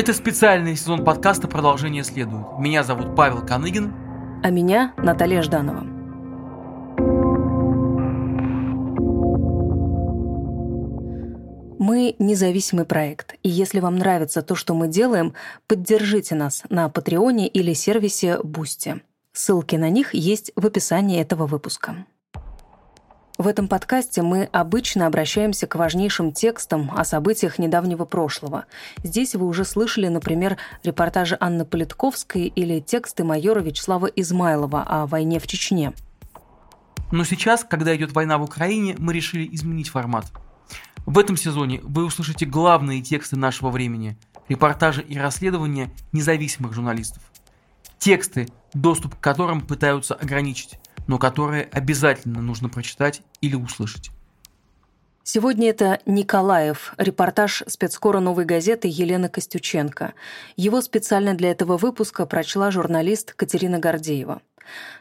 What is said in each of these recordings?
Это специальный сезон подкаста «Продолжение следует». Меня зовут Павел Каныгин. А меня Наталья Жданова. Мы независимый проект, и если вам нравится то, что мы делаем, поддержите нас на Патреоне или сервисе Бусти. Ссылки на них есть в описании этого выпуска. В этом подкасте мы обычно обращаемся к важнейшим текстам о событиях недавнего прошлого. Здесь вы уже слышали, например, репортажи Анны Политковской или тексты майора Вячеслава Измайлова о войне в Чечне. Но сейчас, когда идет война в Украине, мы решили изменить формат. В этом сезоне вы услышите главные тексты нашего времени, репортажи и расследования независимых журналистов. Тексты, доступ к которым пытаются ограничить но которые обязательно нужно прочитать или услышать. Сегодня это Николаев, репортаж спецкора «Новой газеты» Елены Костюченко. Его специально для этого выпуска прочла журналист Катерина Гордеева.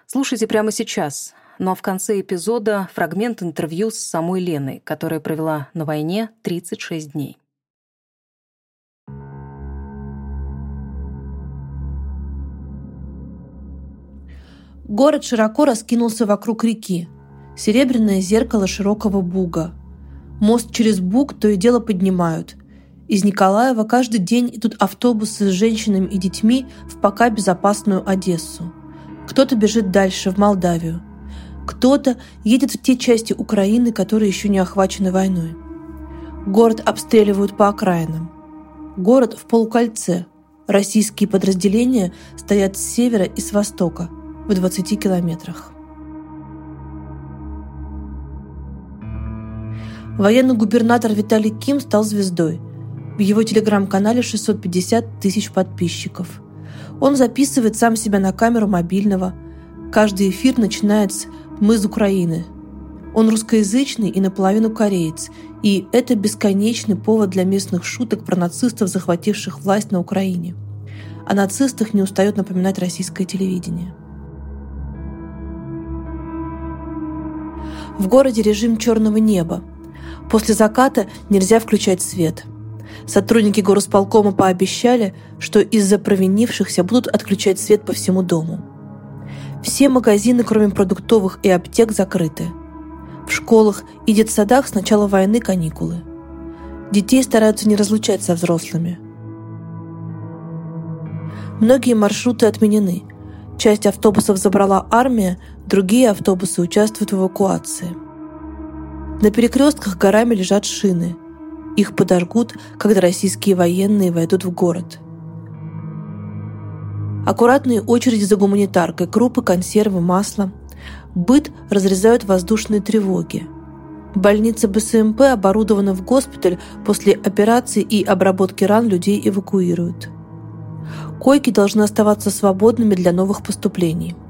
Слушайте прямо сейчас. Ну а в конце эпизода фрагмент интервью с самой Леной, которая провела на войне 36 дней. Город широко раскинулся вокруг реки. Серебряное зеркало широкого буга. Мост через буг то и дело поднимают. Из Николаева каждый день идут автобусы с женщинами и детьми в пока безопасную Одессу. Кто-то бежит дальше, в Молдавию. Кто-то едет в те части Украины, которые еще не охвачены войной. Город обстреливают по окраинам. Город в полукольце. Российские подразделения стоят с севера и с востока – в 20 километрах. Военный губернатор Виталий Ким стал звездой. В его телеграм-канале 650 тысяч подписчиков. Он записывает сам себя на камеру мобильного. Каждый эфир начинается «Мы из Украины». Он русскоязычный и наполовину кореец, и это бесконечный повод для местных шуток про нацистов, захвативших власть на Украине. О нацистах не устает напоминать российское телевидение. В городе режим черного неба. После заката нельзя включать свет. Сотрудники горосполкома пообещали, что из-за провинившихся будут отключать свет по всему дому. Все магазины, кроме продуктовых и аптек, закрыты. В школах и детсадах с начала войны каникулы. Детей стараются не разлучать со взрослыми. Многие маршруты отменены. Часть автобусов забрала армия, Другие автобусы участвуют в эвакуации. На перекрестках горами лежат шины. Их подожгут, когда российские военные войдут в город. Аккуратные очереди за гуманитаркой, крупы, консервы, масло. Быт разрезают воздушные тревоги. Больница БСМП оборудована в госпиталь, после операции и обработки ран людей эвакуируют. Койки должны оставаться свободными для новых поступлений –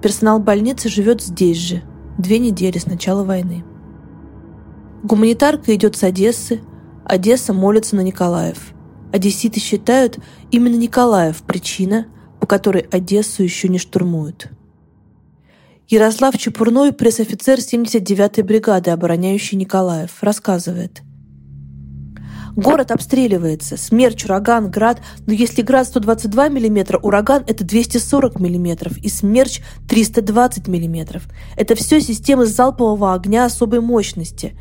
Персонал больницы живет здесь же, две недели с начала войны. Гуманитарка идет с Одессы, Одесса молится на Николаев. Одесситы считают, именно Николаев – причина, по которой Одессу еще не штурмуют. Ярослав Чепурной, пресс-офицер 79-й бригады, обороняющий Николаев, рассказывает – Город обстреливается. Смерч, ураган, град. Но если град 122 мм, ураган – это 240 мм. И смерч – 320 мм. Это все системы залпового огня особой мощности.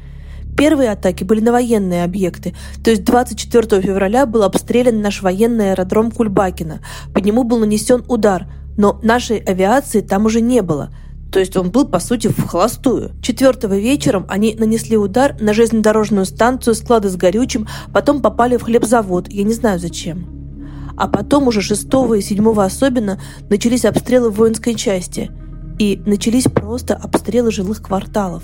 Первые атаки были на военные объекты. То есть 24 февраля был обстрелян наш военный аэродром Кульбакина. По нему был нанесен удар. Но нашей авиации там уже не было – то есть он был, по сути, в холостую. Четвертого вечером они нанесли удар на железнодорожную станцию, склады с горючим, потом попали в хлебзавод, я не знаю зачем. А потом уже 6 и 7 особенно начались обстрелы воинской части. И начались просто обстрелы жилых кварталов.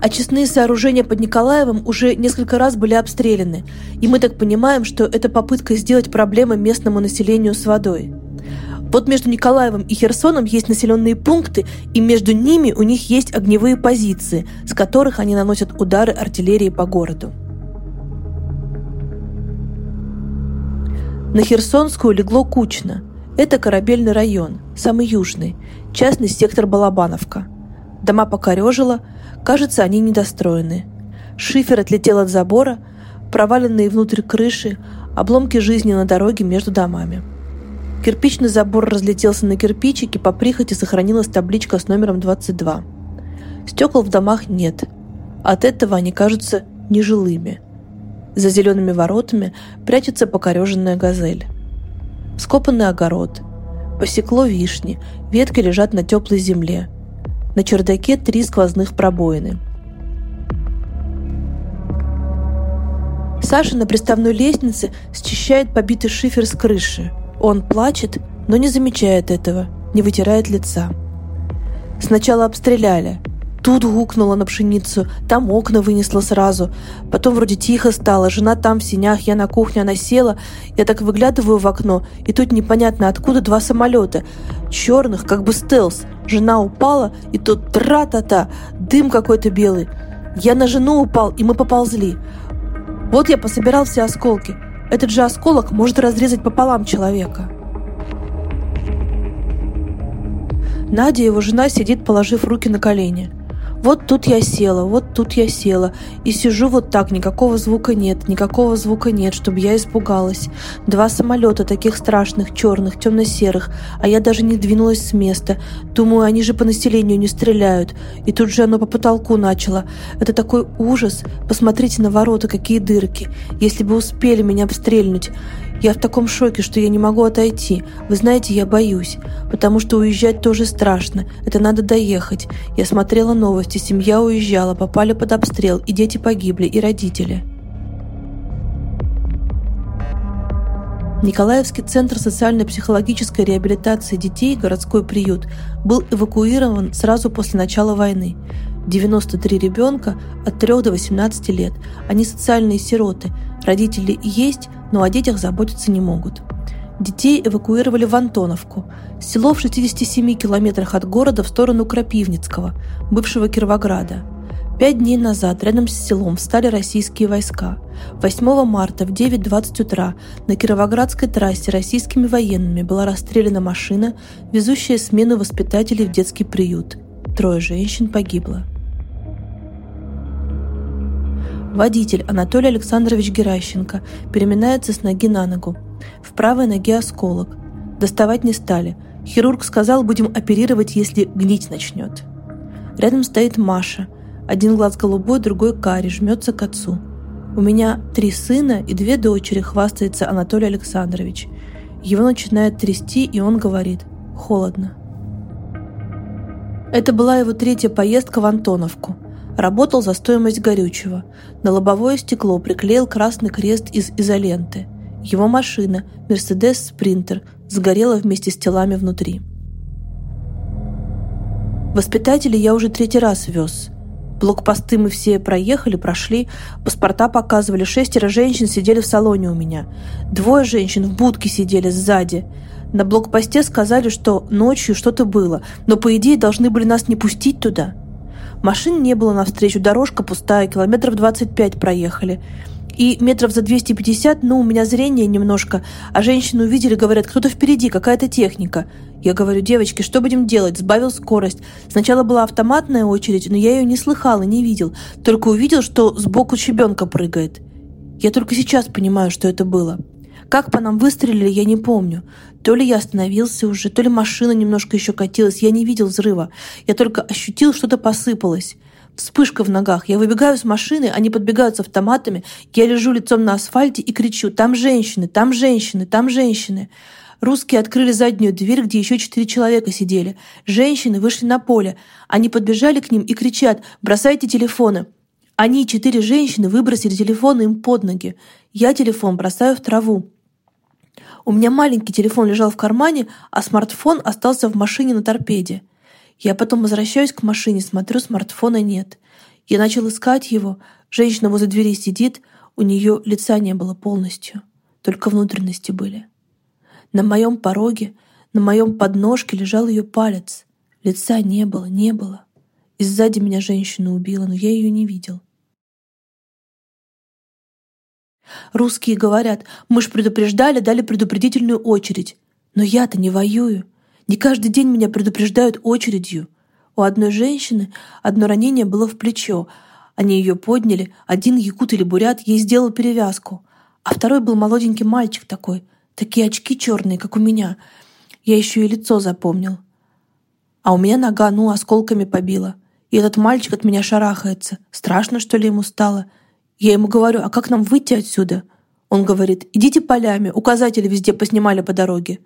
Очистные сооружения под Николаевым уже несколько раз были обстреляны, и мы так понимаем, что это попытка сделать проблемы местному населению с водой. Вот между Николаевым и Херсоном есть населенные пункты, и между ними у них есть огневые позиции, с которых они наносят удары артиллерии по городу. На Херсонскую легло Кучно. Это корабельный район, самый южный, частный сектор Балабановка. Дома покорежило, кажется, они недостроены. Шифер отлетел от забора, проваленные внутрь крыши, обломки жизни на дороге между домами. Кирпичный забор разлетелся на кирпичики, по прихоти сохранилась табличка с номером 22. Стекол в домах нет. От этого они кажутся нежилыми. За зелеными воротами прячется покореженная газель. Скопанный огород. Посекло вишни, ветки лежат на теплой земле. На чердаке три сквозных пробоины. Саша на приставной лестнице счищает побитый шифер с крыши. Он плачет, но не замечает этого, не вытирает лица. Сначала обстреляли, Тут гукнула на пшеницу, там окна вынесла сразу. Потом вроде тихо стало, жена там в синях, я на кухне, она села. Я так выглядываю в окно, и тут непонятно откуда два самолета. Черных, как бы стелс. Жена упала, и тут тра-та-та, дым какой-то белый. Я на жену упал, и мы поползли. Вот я пособирал все осколки. Этот же осколок может разрезать пополам человека. Надя, его жена, сидит, положив руки на колени. Вот тут я села, вот тут я села. И сижу вот так, никакого звука нет, никакого звука нет, чтобы я испугалась. Два самолета таких страшных, черных, темно-серых, а я даже не двинулась с места. Думаю, они же по населению не стреляют. И тут же оно по потолку начало. Это такой ужас. Посмотрите на ворота, какие дырки. Если бы успели меня обстрельнуть. Я в таком шоке, что я не могу отойти. Вы знаете, я боюсь, потому что уезжать тоже страшно. Это надо доехать. Я смотрела новости, семья уезжала, попали под обстрел, и дети погибли, и родители. Николаевский центр социально-психологической реабилитации детей «Городской приют» был эвакуирован сразу после начала войны. 93 ребенка от 3 до 18 лет. Они социальные сироты. Родители есть, но о детях заботиться не могут. Детей эвакуировали в Антоновку, село в 67 километрах от города в сторону Крапивницкого, бывшего Кировограда. Пять дней назад рядом с селом встали российские войска. 8 марта в 9.20 утра на Кировоградской трассе российскими военными была расстреляна машина, везущая смену воспитателей в детский приют. Трое женщин погибло. Водитель Анатолий Александрович Геращенко переминается с ноги на ногу. В правой ноге осколок. Доставать не стали. Хирург сказал, будем оперировать, если гнить начнет. Рядом стоит Маша. Один глаз голубой, другой карий, жмется к отцу. У меня три сына и две дочери, хвастается Анатолий Александрович. Его начинает трясти, и он говорит «холодно». Это была его третья поездка в Антоновку. Работал за стоимость горючего. На лобовое стекло приклеил красный крест из изоленты. Его машина, Мерседес Спринтер, сгорела вместе с телами внутри. Воспитателей я уже третий раз вез. Блокпосты мы все проехали, прошли, паспорта показывали, шестеро женщин сидели в салоне у меня. Двое женщин в будке сидели сзади. На блокпосте сказали, что ночью что-то было, но по идее должны были нас не пустить туда. Машин не было навстречу, дорожка пустая, километров 25 проехали. И метров за 250, ну, у меня зрение немножко, а женщину увидели, говорят, кто-то впереди, какая-то техника. Я говорю, девочки, что будем делать? Сбавил скорость. Сначала была автоматная очередь, но я ее не слыхал и не видел, только увидел, что сбоку щебенка прыгает. Я только сейчас понимаю, что это было. Как по нам выстрелили, я не помню. То ли я остановился уже, то ли машина немножко еще катилась. Я не видел взрыва. Я только ощутил, что-то посыпалось. Вспышка в ногах. Я выбегаю с машины, они подбегают с автоматами. Я лежу лицом на асфальте и кричу «Там женщины! Там женщины! Там женщины!» Русские открыли заднюю дверь, где еще четыре человека сидели. Женщины вышли на поле. Они подбежали к ним и кричат «Бросайте телефоны!» Они, четыре женщины, выбросили телефоны им под ноги. Я телефон бросаю в траву. У меня маленький телефон лежал в кармане, а смартфон остался в машине на торпеде. Я потом возвращаюсь к машине, смотрю, смартфона нет. Я начал искать его. Женщина возле двери сидит, у нее лица не было полностью, только внутренности были. На моем пороге, на моем подножке лежал ее палец. Лица не было, не было. И сзади меня женщина убила, но я ее не видел. Русские говорят, мы ж предупреждали, дали предупредительную очередь. Но я-то не воюю. Не каждый день меня предупреждают очередью. У одной женщины одно ранение было в плечо. Они ее подняли, один якут или бурят ей сделал перевязку. А второй был молоденький мальчик такой, такие очки черные, как у меня. Я еще и лицо запомнил. А у меня нога, ну, осколками побила. И этот мальчик от меня шарахается. Страшно, что ли, ему стало? Я ему говорю, а как нам выйти отсюда? Он говорит, идите полями, указатели везде поснимали по дороге.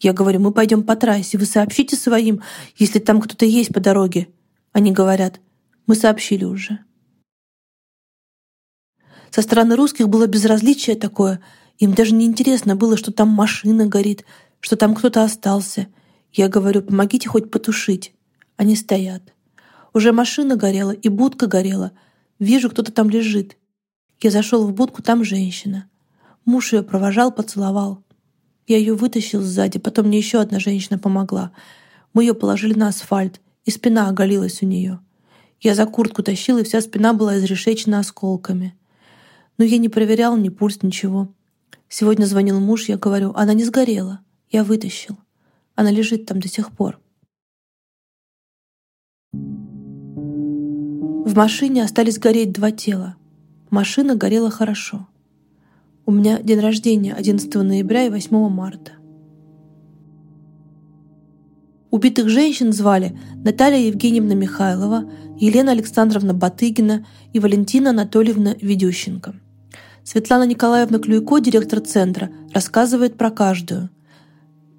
Я говорю, мы пойдем по трассе, вы сообщите своим, если там кто-то есть по дороге. Они говорят, мы сообщили уже. Со стороны русских было безразличие такое. Им даже не интересно было, что там машина горит, что там кто-то остался. Я говорю, помогите хоть потушить. Они стоят. Уже машина горела и будка горела. Вижу, кто-то там лежит. Я зашел в будку, там женщина. Муж ее провожал, поцеловал. Я ее вытащил сзади, потом мне еще одна женщина помогла. Мы ее положили на асфальт, и спина оголилась у нее. Я за куртку тащил, и вся спина была изрешечена осколками. Но я не проверял ни пульс, ничего. Сегодня звонил муж, я говорю, она не сгорела. Я вытащил. Она лежит там до сих пор. В машине остались гореть два тела. Машина горела хорошо. У меня день рождения 11 ноября и 8 марта. Убитых женщин звали Наталья Евгеньевна Михайлова, Елена Александровна Батыгина и Валентина Анатольевна Ведющенко. Светлана Николаевна Клюйко, директор центра, рассказывает про каждую.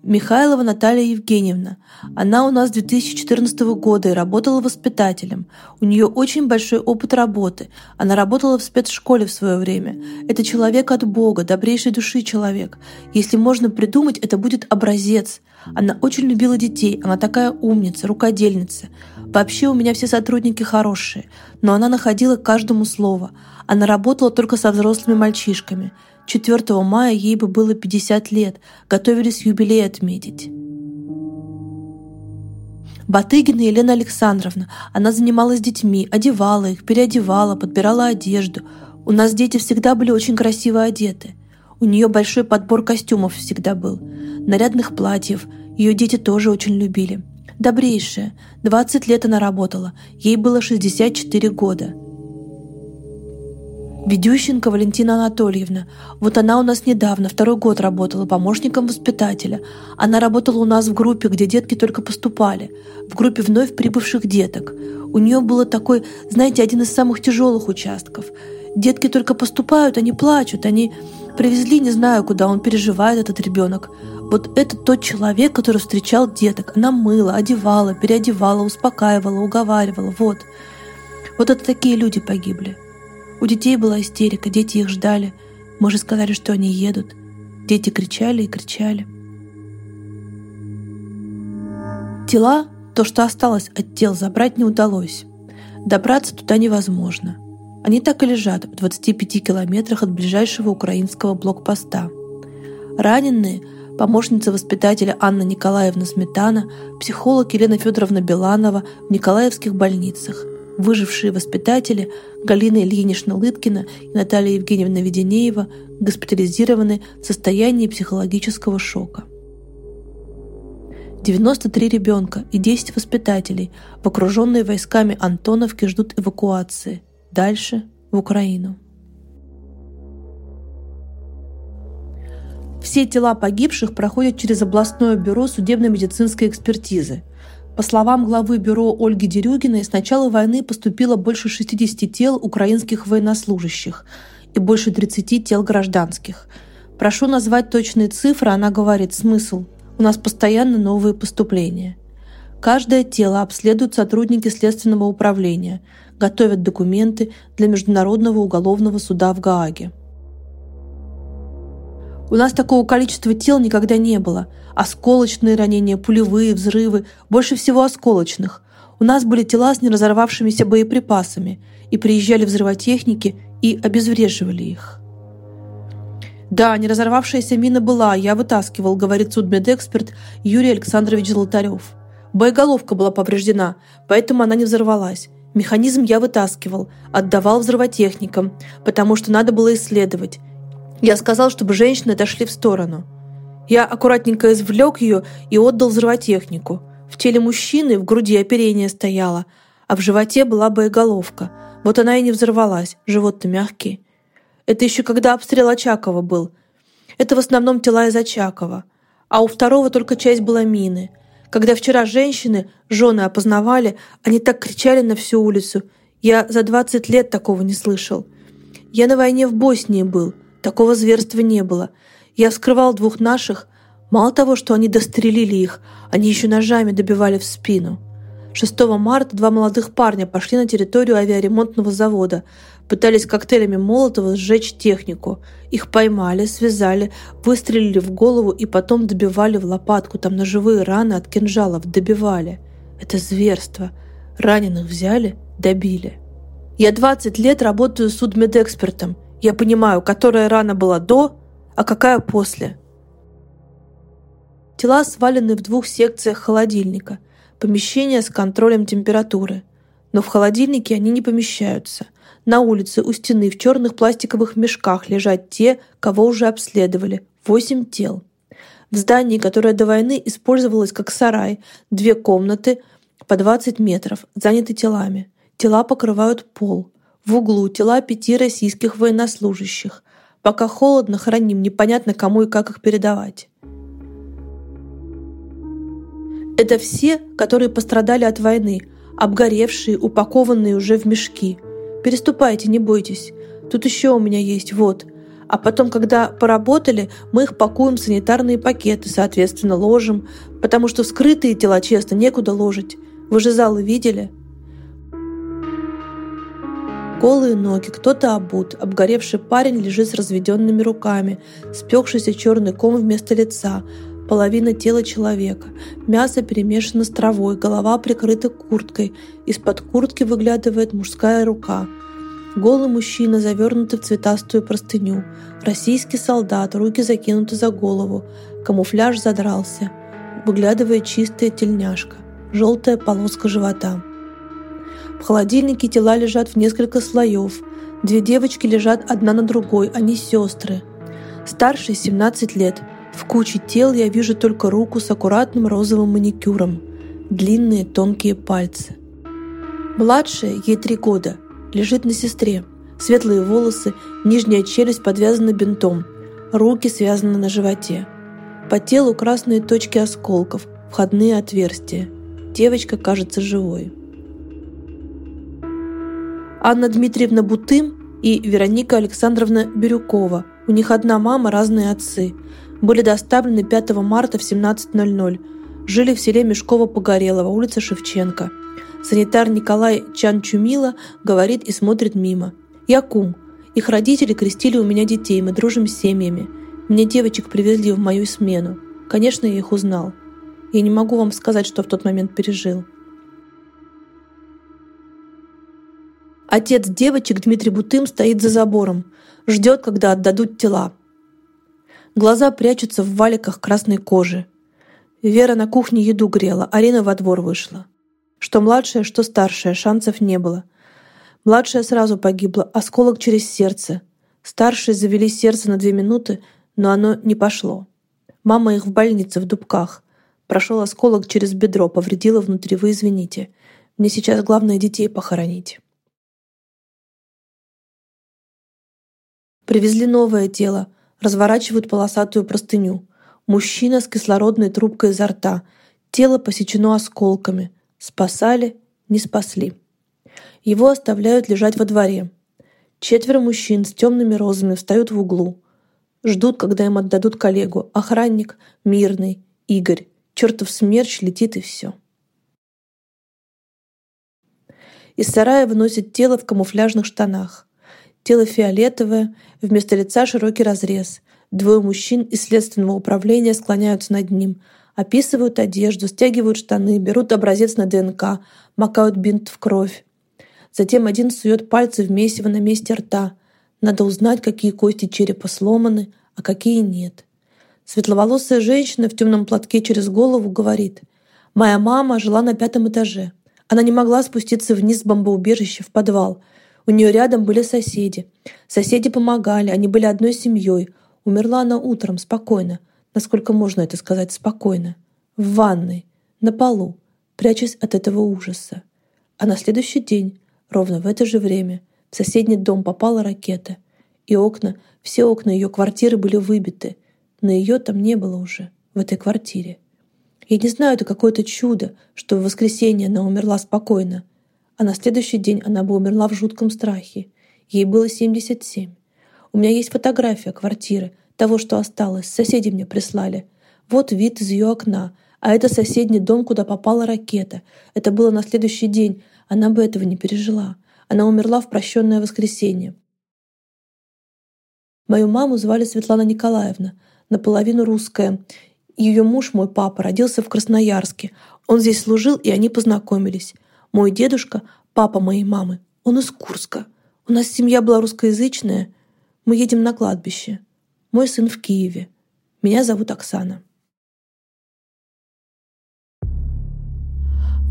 Михайлова Наталья Евгеньевна. Она у нас с 2014 года и работала воспитателем. У нее очень большой опыт работы. Она работала в спецшколе в свое время. Это человек от Бога, добрейшей души человек. Если можно придумать, это будет образец. Она очень любила детей, она такая умница, рукодельница. Вообще у меня все сотрудники хорошие, но она находила каждому слово. Она работала только со взрослыми мальчишками – 4 мая ей бы было 50 лет, готовились юбилей отметить. Батыгина Елена Александровна. Она занималась детьми, одевала их, переодевала, подбирала одежду. У нас дети всегда были очень красиво одеты. У нее большой подбор костюмов всегда был. Нарядных платьев. Ее дети тоже очень любили. Добрейшая. 20 лет она работала. Ей было 64 года. Ведющенко Валентина Анатольевна. Вот она у нас недавно, второй год работала помощником воспитателя. Она работала у нас в группе, где детки только поступали. В группе вновь прибывших деток. У нее было такой, знаете, один из самых тяжелых участков. Детки только поступают, они плачут, они привезли, не знаю куда, он переживает, этот ребенок. Вот это тот человек, который встречал деток. Она мыла, одевала, переодевала, успокаивала, уговаривала. Вот. Вот это такие люди погибли. У детей была истерика, дети их ждали. Мы же сказали, что они едут. Дети кричали и кричали. Тела, то, что осталось от тел, забрать не удалось. Добраться туда невозможно. Они так и лежат в 25 километрах от ближайшего украинского блокпоста. Раненые – помощница воспитателя Анна Николаевна Сметана, психолог Елена Федоровна Беланова в Николаевских больницах – выжившие воспитатели Галина Ильинична Лыткина и Наталья Евгеньевна Веденеева госпитализированы в состоянии психологического шока. 93 ребенка и 10 воспитателей в окруженной войсками Антоновки ждут эвакуации. Дальше в Украину. Все тела погибших проходят через областное бюро судебно-медицинской экспертизы. По словам главы бюро Ольги Дерюгиной, с начала войны поступило больше 60 тел украинских военнослужащих и больше 30 тел гражданских. Прошу назвать точные цифры, она говорит, смысл. У нас постоянно новые поступления. Каждое тело обследуют сотрудники Следственного управления, готовят документы для Международного уголовного суда в Гааге. У нас такого количества тел никогда не было. Осколочные ранения, пулевые, взрывы, больше всего осколочных. У нас были тела с неразорвавшимися боеприпасами, и приезжали взрывотехники и обезвреживали их. «Да, неразорвавшаяся мина была, я вытаскивал», говорит судмедэксперт Юрий Александрович Золотарев. Боеголовка была повреждена, поэтому она не взорвалась. Механизм я вытаскивал, отдавал взрывотехникам, потому что надо было исследовать. Я сказал, чтобы женщины отошли в сторону. Я аккуратненько извлек ее и отдал взрывотехнику. В теле мужчины в груди оперение стояло, а в животе была боеголовка. Вот она и не взорвалась, живот-то мягкий. Это еще когда обстрел Очакова был. Это в основном тела из Очакова. А у второго только часть была мины. Когда вчера женщины, жены опознавали, они так кричали на всю улицу. Я за 20 лет такого не слышал. Я на войне в Боснии был. Такого зверства не было. Я вскрывал двух наших. Мало того, что они дострелили их, они еще ножами добивали в спину. 6 марта два молодых парня пошли на территорию авиаремонтного завода, пытались коктейлями Молотова сжечь технику. Их поймали, связали, выстрелили в голову и потом добивали в лопатку. Там ножевые раны от кинжалов добивали. Это зверство. Раненых взяли, добили. Я 20 лет работаю судмедэкспертом. Я понимаю, которая рана была до, а какая после. Тела свалены в двух секциях холодильника. Помещение с контролем температуры. Но в холодильнике они не помещаются. На улице у стены в черных пластиковых мешках лежат те, кого уже обследовали. Восемь тел. В здании, которое до войны использовалось как сарай, две комнаты по 20 метров, заняты телами. Тела покрывают пол. В углу тела пяти российских военнослужащих. Пока холодно, храним, непонятно кому и как их передавать. Это все, которые пострадали от войны, обгоревшие, упакованные уже в мешки. Переступайте, не бойтесь. Тут еще у меня есть, вот. А потом, когда поработали, мы их пакуем в санитарные пакеты, соответственно, ложим, потому что вскрытые тела, честно, некуда ложить. Вы же залы видели? Голые ноги, кто-то обут, обгоревший парень лежит с разведенными руками, спекшийся черный ком вместо лица, половина тела человека. Мясо перемешано с травой, голова прикрыта курткой. Из-под куртки выглядывает мужская рука. Голый мужчина, завернутый в цветастую простыню. Российский солдат, руки закинуты за голову. Камуфляж задрался. Выглядывает чистая тельняшка. Желтая полоска живота. В холодильнике тела лежат в несколько слоев. Две девочки лежат одна на другой, они сестры. Старшей 17 лет, в куче тел я вижу только руку с аккуратным розовым маникюром, длинные тонкие пальцы. Младшая, ей три года, лежит на сестре. Светлые волосы, нижняя челюсть подвязана бинтом, руки связаны на животе. По телу красные точки осколков, входные отверстия. Девочка кажется живой. Анна Дмитриевна Бутым и Вероника Александровна Бирюкова. У них одна мама, разные отцы были доставлены 5 марта в 17.00. Жили в селе Мешково-Погорелово, улица Шевченко. Санитар Николай Чанчумила говорит и смотрит мимо. «Я кум. Их родители крестили у меня детей, мы дружим с семьями. Мне девочек привезли в мою смену. Конечно, я их узнал. Я не могу вам сказать, что в тот момент пережил. Отец девочек Дмитрий Бутым стоит за забором, ждет, когда отдадут тела. Глаза прячутся в валиках красной кожи. Вера на кухне еду грела, Арина во двор вышла. Что младшая, что старшая, шансов не было. Младшая сразу погибла, осколок через сердце. Старшие завели сердце на две минуты, но оно не пошло. Мама их в больнице в Дубках. Прошел осколок через бедро, повредила внутри, вы извините. Мне сейчас главное детей похоронить. Привезли новое тело, разворачивают полосатую простыню. Мужчина с кислородной трубкой изо рта. Тело посечено осколками. Спасали, не спасли. Его оставляют лежать во дворе. Четверо мужчин с темными розами встают в углу. Ждут, когда им отдадут коллегу. Охранник, мирный, Игорь. Чертов смерч летит и все. Из сарая выносят тело в камуфляжных штанах. Тело фиолетовое, вместо лица широкий разрез. Двое мужчин из следственного управления склоняются над ним, описывают одежду, стягивают штаны, берут образец на ДНК, макают бинт в кровь. Затем один сует пальцы в месиво на месте рта. Надо узнать, какие кости черепа сломаны, а какие нет. Светловолосая женщина в темном платке через голову говорит, «Моя мама жила на пятом этаже. Она не могла спуститься вниз с бомбоубежища в подвал. У нее рядом были соседи. Соседи помогали, они были одной семьей. Умерла она утром, спокойно. Насколько можно это сказать спокойно? В ванной, на полу, прячась от этого ужаса. А на следующий день, ровно в это же время, в соседний дом попала ракета. и окна, все окна ее квартиры были выбиты. Но ее там не было уже, в этой квартире. Я не знаю, это какое-то чудо, что в воскресенье она умерла спокойно, а на следующий день она бы умерла в жутком страхе. Ей было 77. У меня есть фотография квартиры, того, что осталось, соседи мне прислали. Вот вид из ее окна, а это соседний дом, куда попала ракета. Это было на следующий день, она бы этого не пережила. Она умерла в прощенное воскресенье. Мою маму звали Светлана Николаевна, наполовину русская. Ее муж, мой папа, родился в Красноярске. Он здесь служил, и они познакомились. Мой дедушка, папа моей мамы, он из Курска. У нас семья была русскоязычная. Мы едем на кладбище. Мой сын в Киеве. Меня зовут Оксана.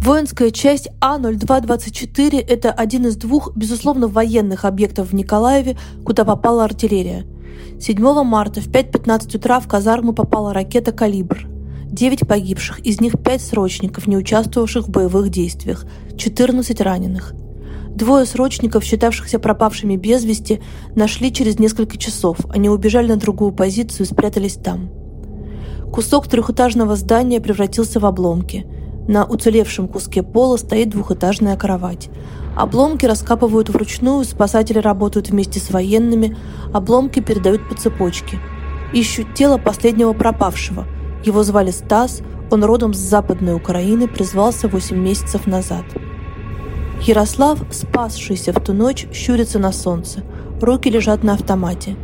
Воинская часть А-0224 – это один из двух, безусловно, военных объектов в Николаеве, куда попала артиллерия. 7 марта в 5.15 утра в казарму попала ракета «Калибр». Девять погибших, из них пять срочников, не участвовавших в боевых действиях, 14 раненых. Двое срочников, считавшихся пропавшими без вести, нашли через несколько часов. Они убежали на другую позицию и спрятались там. Кусок трехэтажного здания превратился в обломки – на уцелевшем куске пола стоит двухэтажная кровать. Обломки раскапывают вручную, спасатели работают вместе с военными, обломки передают по цепочке. Ищут тело последнего пропавшего. Его звали Стас, он родом с Западной Украины, призвался 8 месяцев назад. Ярослав, спасшийся в ту ночь, щурится на солнце. Руки лежат на автомате.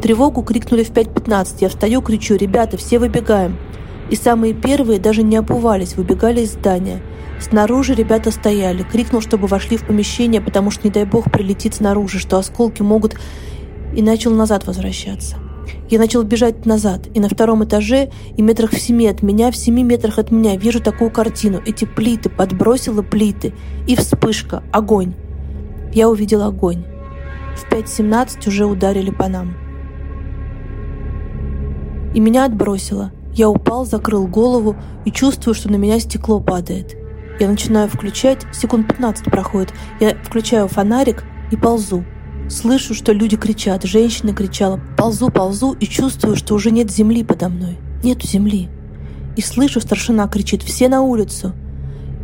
Тревогу крикнули в 5.15. Я встаю, кричу «Ребята, все выбегаем!» И самые первые даже не опувались, выбегали из здания. Снаружи ребята стояли. Крикнул, чтобы вошли в помещение, потому что, не дай бог, прилетит снаружи, что осколки могут... И начал назад возвращаться. Я начал бежать назад, и на втором этаже, и метрах в семи от меня, в семи метрах от меня вижу такую картину. Эти плиты, подбросила плиты, и вспышка, огонь. Я увидел огонь. В 5.17 уже ударили по нам. И меня отбросило. Я упал, закрыл голову и чувствую, что на меня стекло падает. Я начинаю включать, секунд 15 проходит, я включаю фонарик и ползу. Слышу, что люди кричат, женщина кричала, ползу, ползу и чувствую, что уже нет земли подо мной. Нету земли. И слышу, старшина кричит «Все на улицу!».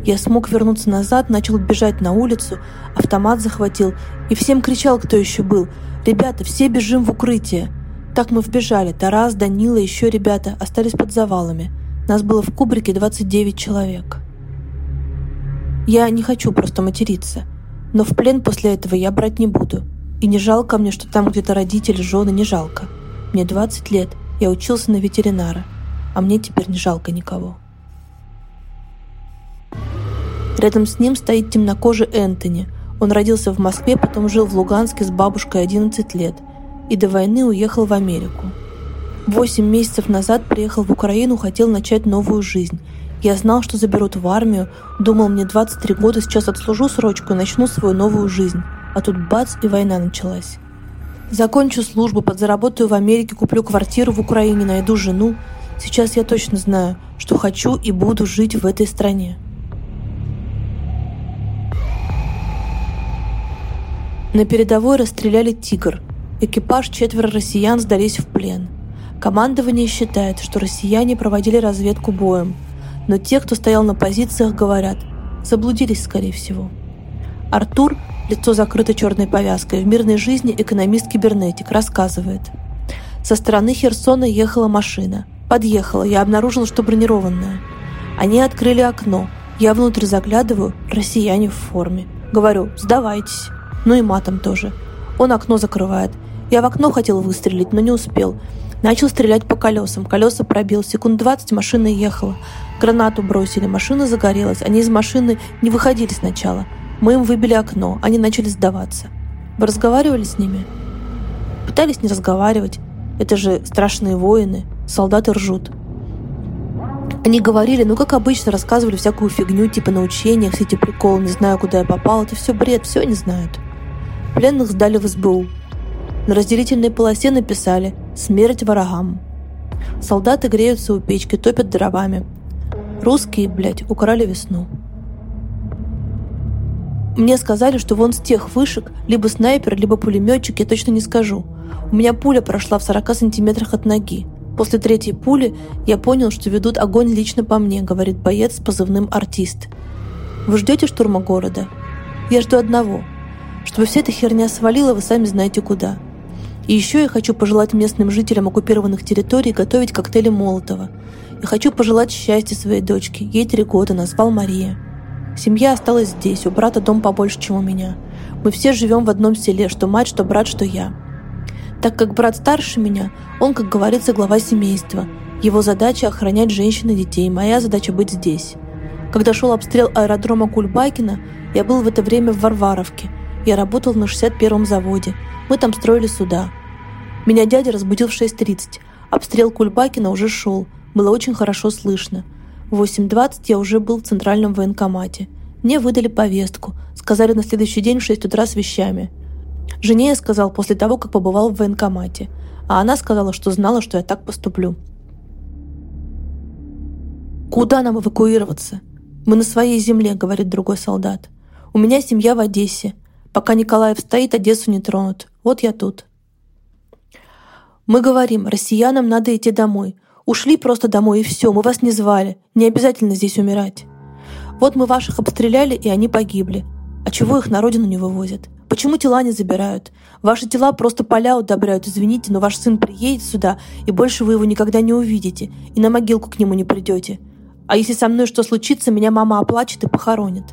Я смог вернуться назад, начал бежать на улицу, автомат захватил и всем кричал, кто еще был «Ребята, все бежим в укрытие!» Так мы вбежали. Тарас, Данила, еще ребята остались под завалами. Нас было в кубрике 29 человек. Я не хочу просто материться. Но в плен после этого я брать не буду. И не жалко мне, что там где-то родители, жены, не жалко. Мне 20 лет, я учился на ветеринара, а мне теперь не жалко никого. Рядом с ним стоит темнокожий Энтони. Он родился в Москве, потом жил в Луганске с бабушкой 11 лет – и до войны уехал в Америку. Восемь месяцев назад приехал в Украину, хотел начать новую жизнь. Я знал, что заберут в армию, думал, мне 23 года, сейчас отслужу срочку и начну свою новую жизнь. А тут бац, и война началась. Закончу службу, подзаработаю в Америке, куплю квартиру в Украине, найду жену. Сейчас я точно знаю, что хочу и буду жить в этой стране. На передовой расстреляли «Тигр», Экипаж четверо россиян сдались в плен. Командование считает, что россияне проводили разведку боем, но те, кто стоял на позициях, говорят, заблудились, скорее всего. Артур, лицо закрыто черной повязкой, в мирной жизни экономист-кибернетик, рассказывает. Со стороны Херсона ехала машина. Подъехала, я обнаружила, что бронированная. Они открыли окно. Я внутрь заглядываю, россияне в форме. Говорю, сдавайтесь. Ну и матом тоже. Он окно закрывает. Я в окно хотел выстрелить, но не успел. Начал стрелять по колесам. Колеса пробил. Секунд 20 машина ехала. Гранату бросили. Машина загорелась. Они из машины не выходили сначала. Мы им выбили окно. Они начали сдаваться. Вы разговаривали с ними? Пытались не разговаривать. Это же страшные воины. Солдаты ржут. Они говорили, ну как обычно, рассказывали всякую фигню, типа на учениях, все эти приколы, не знаю, куда я попал. Это все бред, все не знают. Пленных сдали в СБУ. На разделительной полосе написали «Смерть врагам». Солдаты греются у печки, топят дровами. Русские, блядь, украли весну. Мне сказали, что вон с тех вышек либо снайпер, либо пулеметчик, я точно не скажу. У меня пуля прошла в 40 сантиметрах от ноги. После третьей пули я понял, что ведут огонь лично по мне, говорит боец с позывным «Артист». Вы ждете штурма города? Я жду одного. Чтобы вся эта херня свалила, вы сами знаете куда. И еще я хочу пожелать местным жителям оккупированных территорий готовить коктейли Молотова. Я хочу пожелать счастья своей дочке. Ей три года, назвал Мария. Семья осталась здесь, у брата дом побольше, чем у меня. Мы все живем в одном селе, что мать, что брат, что я. Так как брат старше меня, он, как говорится, глава семейства. Его задача – охранять женщин и детей, моя задача – быть здесь. Когда шел обстрел аэродрома Кульбакина, я был в это время в Варваровке. Я работал на 61-м заводе. Мы там строили суда. Меня дядя разбудил в 6.30. Обстрел Кульбакина уже шел. Было очень хорошо слышно. В 8.20 я уже был в центральном военкомате. Мне выдали повестку. Сказали на следующий день в 6 утра с вещами. Жене я сказал после того, как побывал в военкомате. А она сказала, что знала, что я так поступлю. «Куда нам эвакуироваться?» «Мы на своей земле», — говорит другой солдат. «У меня семья в Одессе. Пока Николаев стоит, Одессу не тронут. Вот я тут». Мы говорим, россиянам надо идти домой. Ушли просто домой и все, мы вас не звали. Не обязательно здесь умирать. Вот мы ваших обстреляли, и они погибли. А чего их на родину не вывозят? Почему тела не забирают? Ваши тела просто поля удобряют, извините, но ваш сын приедет сюда, и больше вы его никогда не увидите, и на могилку к нему не придете. А если со мной что случится, меня мама оплачет и похоронит.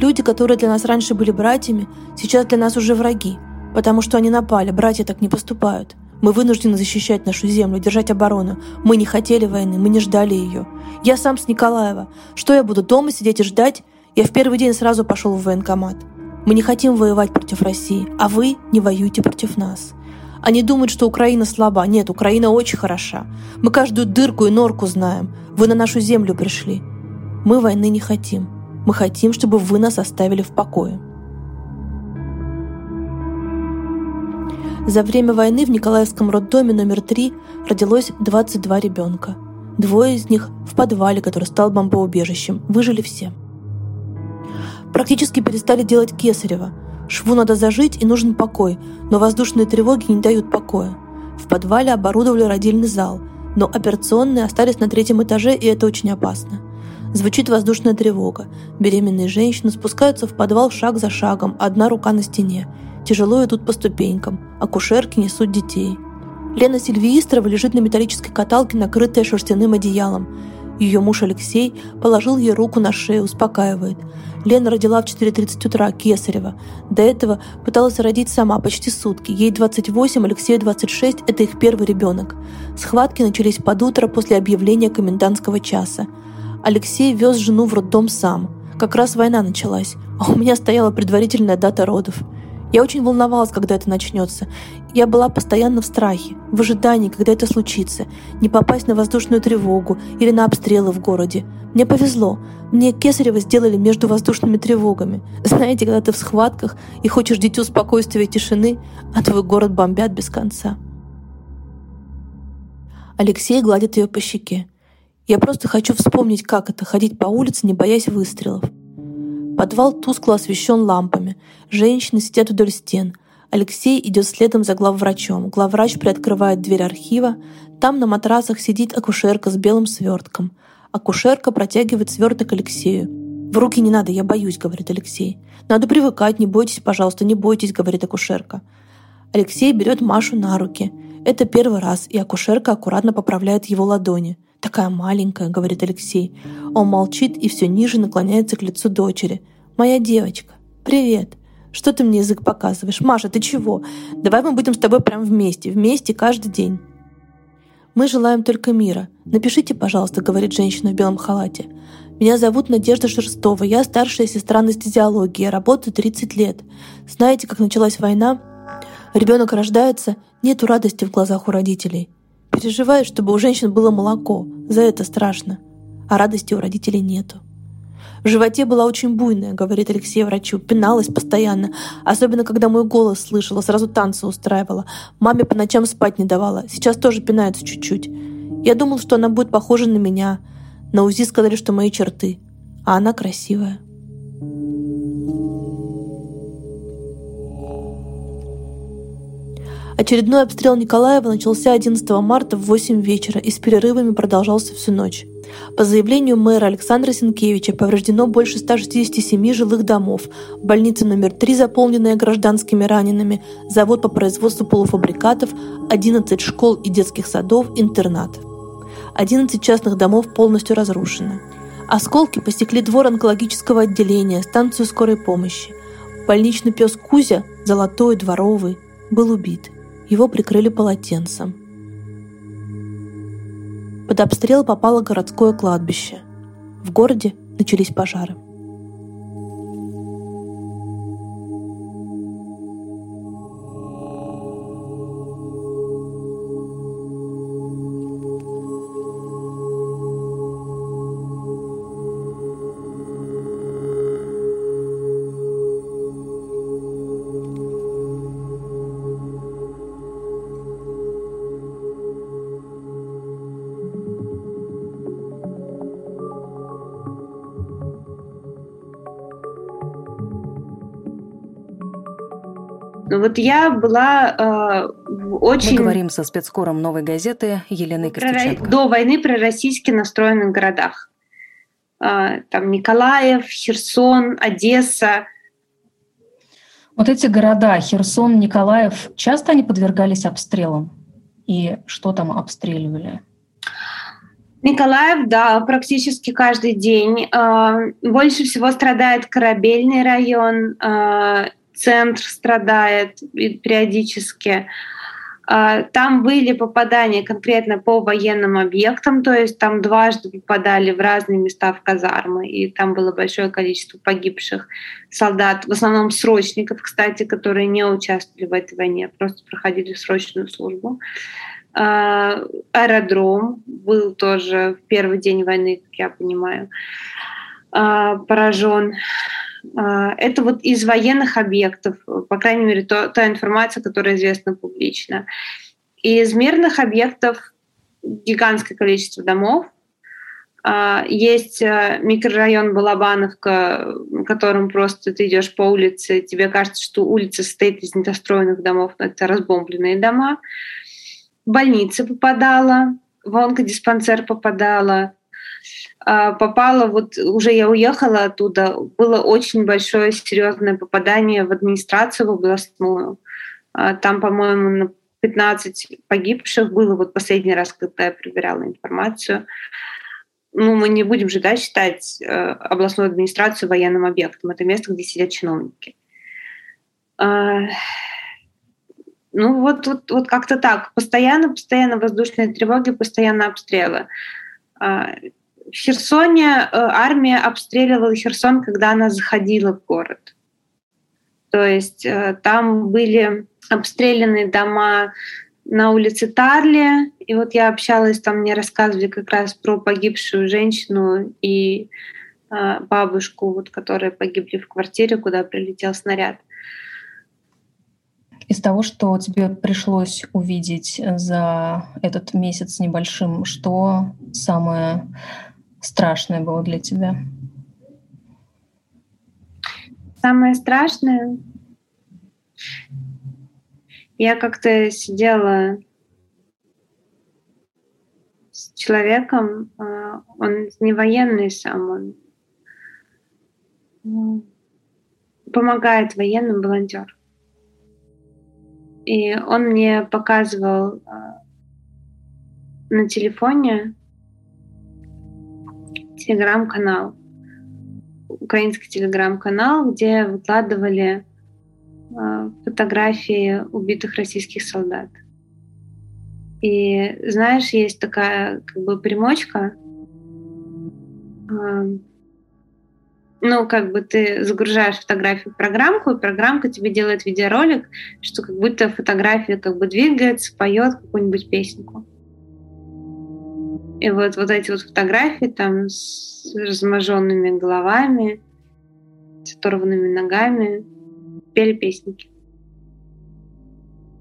Люди, которые для нас раньше были братьями, сейчас для нас уже враги, потому что они напали, братья так не поступают. Мы вынуждены защищать нашу землю, держать оборону. Мы не хотели войны, мы не ждали ее. Я сам с Николаева. Что я буду дома сидеть и ждать? Я в первый день сразу пошел в военкомат. Мы не хотим воевать против России, а вы не воюете против нас. Они думают, что Украина слаба. Нет, Украина очень хороша. Мы каждую дырку и норку знаем. Вы на нашу землю пришли. Мы войны не хотим. Мы хотим, чтобы вы нас оставили в покое. За время войны в Николаевском роддоме номер 3 родилось 22 ребенка. Двое из них в подвале, который стал бомбоубежищем. Выжили все. Практически перестали делать кесарево. Шву надо зажить и нужен покой, но воздушные тревоги не дают покоя. В подвале оборудовали родильный зал, но операционные остались на третьем этаже, и это очень опасно. Звучит воздушная тревога. Беременные женщины спускаются в подвал шаг за шагом, одна рука на стене тяжело идут по ступенькам, акушерки несут детей. Лена Сильвеистрова лежит на металлической каталке, накрытая шерстяным одеялом. Ее муж Алексей положил ей руку на шею, успокаивает. Лена родила в 4.30 утра, Кесарева. До этого пыталась родить сама почти сутки. Ей 28, Алексею 26, это их первый ребенок. Схватки начались под утро после объявления комендантского часа. Алексей вез жену в роддом сам. Как раз война началась, а у меня стояла предварительная дата родов. Я очень волновалась, когда это начнется. Я была постоянно в страхе, в ожидании, когда это случится. Не попасть на воздушную тревогу или на обстрелы в городе. Мне повезло. Мне Кесарева сделали между воздушными тревогами. Знаете, когда ты в схватках и хочешь дитю спокойствия и тишины, а твой город бомбят без конца. Алексей гладит ее по щеке. Я просто хочу вспомнить, как это — ходить по улице, не боясь выстрелов. Подвал тускло освещен лампами. Женщины сидят вдоль стен. Алексей идет следом за главврачом. Главврач приоткрывает дверь архива. Там на матрасах сидит акушерка с белым свертком. Акушерка протягивает сверток Алексею. «В руки не надо, я боюсь», — говорит Алексей. «Надо привыкать, не бойтесь, пожалуйста, не бойтесь», — говорит акушерка. Алексей берет Машу на руки. Это первый раз, и акушерка аккуратно поправляет его ладони. «Такая маленькая», — говорит Алексей. Он молчит и все ниже наклоняется к лицу дочери. «Моя девочка, привет. Что ты мне язык показываешь? Маша, ты чего? Давай мы будем с тобой прям вместе, вместе каждый день». «Мы желаем только мира. Напишите, пожалуйста», — говорит женщина в белом халате. «Меня зовут Надежда Шерстова. Я старшая сестра анестезиологии. Работаю 30 лет. Знаете, как началась война? Ребенок рождается, нету радости в глазах у родителей. Переживает, чтобы у женщин было молоко. За это страшно. А радости у родителей нету. В животе была очень буйная, говорит Алексей врачу. Пиналась постоянно. Особенно, когда мой голос слышала, сразу танцы устраивала. Маме по ночам спать не давала. Сейчас тоже пинается чуть-чуть. Я думал, что она будет похожа на меня. На УЗИ сказали, что мои черты. А она красивая. Очередной обстрел Николаева начался 11 марта в 8 вечера и с перерывами продолжался всю ночь. По заявлению мэра Александра Сенкевича повреждено больше 167 жилых домов, больница номер 3, заполненная гражданскими ранеными, завод по производству полуфабрикатов, 11 школ и детских садов, интернат. 11 частных домов полностью разрушены. Осколки посекли двор онкологического отделения, станцию скорой помощи. Больничный пес Кузя, золотой, дворовый, был убит. Его прикрыли полотенцем. Под обстрел попало городское кладбище. В городе начались пожары. Вот я была э, очень... Мы говорим со спецкором «Новой газеты» Еленой Костюченко. До войны про российски настроенных городах. Э, там Николаев, Херсон, Одесса. Вот эти города, Херсон, Николаев, часто они подвергались обстрелам? И что там обстреливали? Николаев, да, практически каждый день. Э, больше всего страдает корабельный район, э, центр страдает периодически. А, там были попадания конкретно по военным объектам, то есть там дважды попадали в разные места в казармы, и там было большое количество погибших солдат, в основном срочников, кстати, которые не участвовали в этой войне, просто проходили срочную службу. А, аэродром был тоже в первый день войны, как я понимаю, а, поражен. А, это вот из военных объектов, по крайней мере, то, та информация, которая известна публично. И из мирных объектов гигантское количество домов. А, есть э, микрорайон Балабановка, в котором просто ты идешь по улице, тебе кажется, что улица состоит из недостроенных домов, но это разбомбленные дома. В больницы попадала, в онкодиспансер попадала, попала, вот уже я уехала оттуда, было очень большое серьезное попадание в администрацию в областную. А, там, по-моему, на 15 погибших было вот последний раз, когда я проверяла информацию. Ну, мы не будем же да, считать э, областную администрацию военным объектом. Это место, где сидят чиновники. А, ну, вот, вот, вот как-то так. Постоянно, постоянно воздушные тревоги, постоянно обстрелы. В Херсоне э, армия обстреливала Херсон, когда она заходила в город. То есть э, там были обстреляны дома на улице Тарли. И вот я общалась, там мне рассказывали как раз про погибшую женщину и э, бабушку, вот, которые погибли в квартире, куда прилетел снаряд. Из того, что тебе пришлось увидеть за этот месяц небольшим, что самое страшное было для тебя? Самое страшное? Я как-то сидела с человеком, а, он не военный сам, он ну, помогает военным волонтер. И он мне показывал а, на телефоне телеграм-канал, украинский телеграм-канал, где выкладывали э, фотографии убитых российских солдат. И знаешь, есть такая как бы примочка, э, ну, как бы ты загружаешь фотографию в программку, и программка тебе делает видеоролик, что как будто фотография как бы двигается, поет какую-нибудь песенку. И вот, вот эти вот фотографии там с разможенными головами, с оторванными ногами, пели песенки.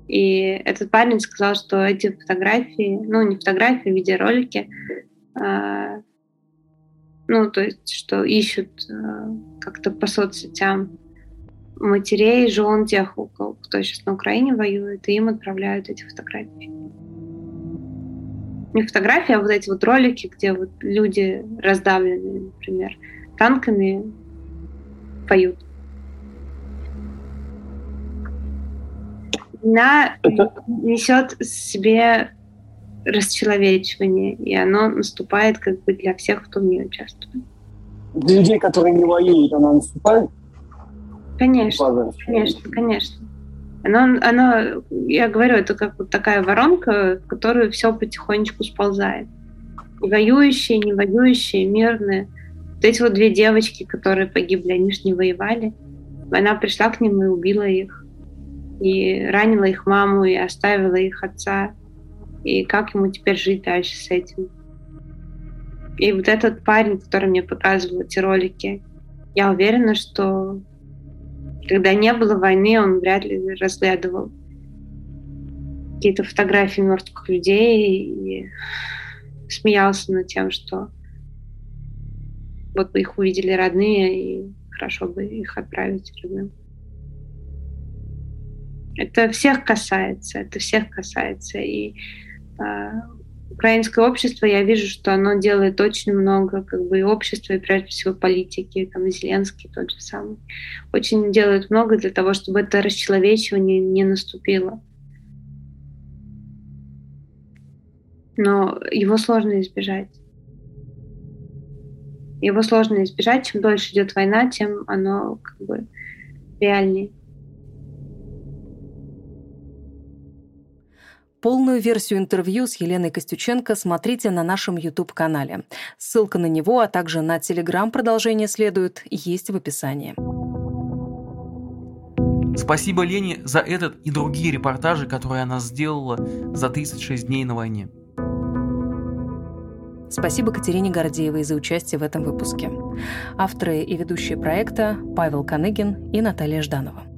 И этот парень сказал, что эти фотографии, ну не фотографии, а видеоролики, э, ну то есть, что ищут э, как-то по соцсетям матерей, жен тех, кто сейчас на Украине воюет, и им отправляют эти фотографии. Не фотографии, а вот эти вот ролики, где вот люди раздавленные, например, танками поют. Это... несет в себе расчеловечивание, и оно наступает как бы для всех, кто в ней участвует. Для людей, которые не воюют, она наступает? Конечно, конечно, конечно. Оно, оно, я говорю, это как вот такая воронка, в которую все потихонечку сползает. И воюющие, не воюющие, мирные. Вот эти вот две девочки, которые погибли, они же не воевали. Война пришла к ним и убила их. И ранила их маму, и оставила их отца. И как ему теперь жить дальше с этим? И вот этот парень, который мне показывал эти ролики, я уверена, что когда не было войны, он вряд ли разглядывал какие-то фотографии мертвых людей и смеялся над тем, что вот бы их увидели родные, и хорошо бы их отправить родным. Это всех касается, это всех касается. И э, украинское общество, я вижу, что оно делает очень много, как бы и общество, и прежде всего политики, там Зеленский тот же самый, очень делают много для того, чтобы это расчеловечивание не наступило. Но его сложно избежать. Его сложно избежать. Чем дольше идет война, тем оно как бы реальнее. Полную версию интервью с Еленой Костюченко смотрите на нашем YouTube-канале. Ссылка на него, а также на Telegram продолжение следует, есть в описании. Спасибо Лене за этот и другие репортажи, которые она сделала за 36 дней на войне. Спасибо Катерине Гордеевой за участие в этом выпуске. Авторы и ведущие проекта Павел Каныгин и Наталья Жданова.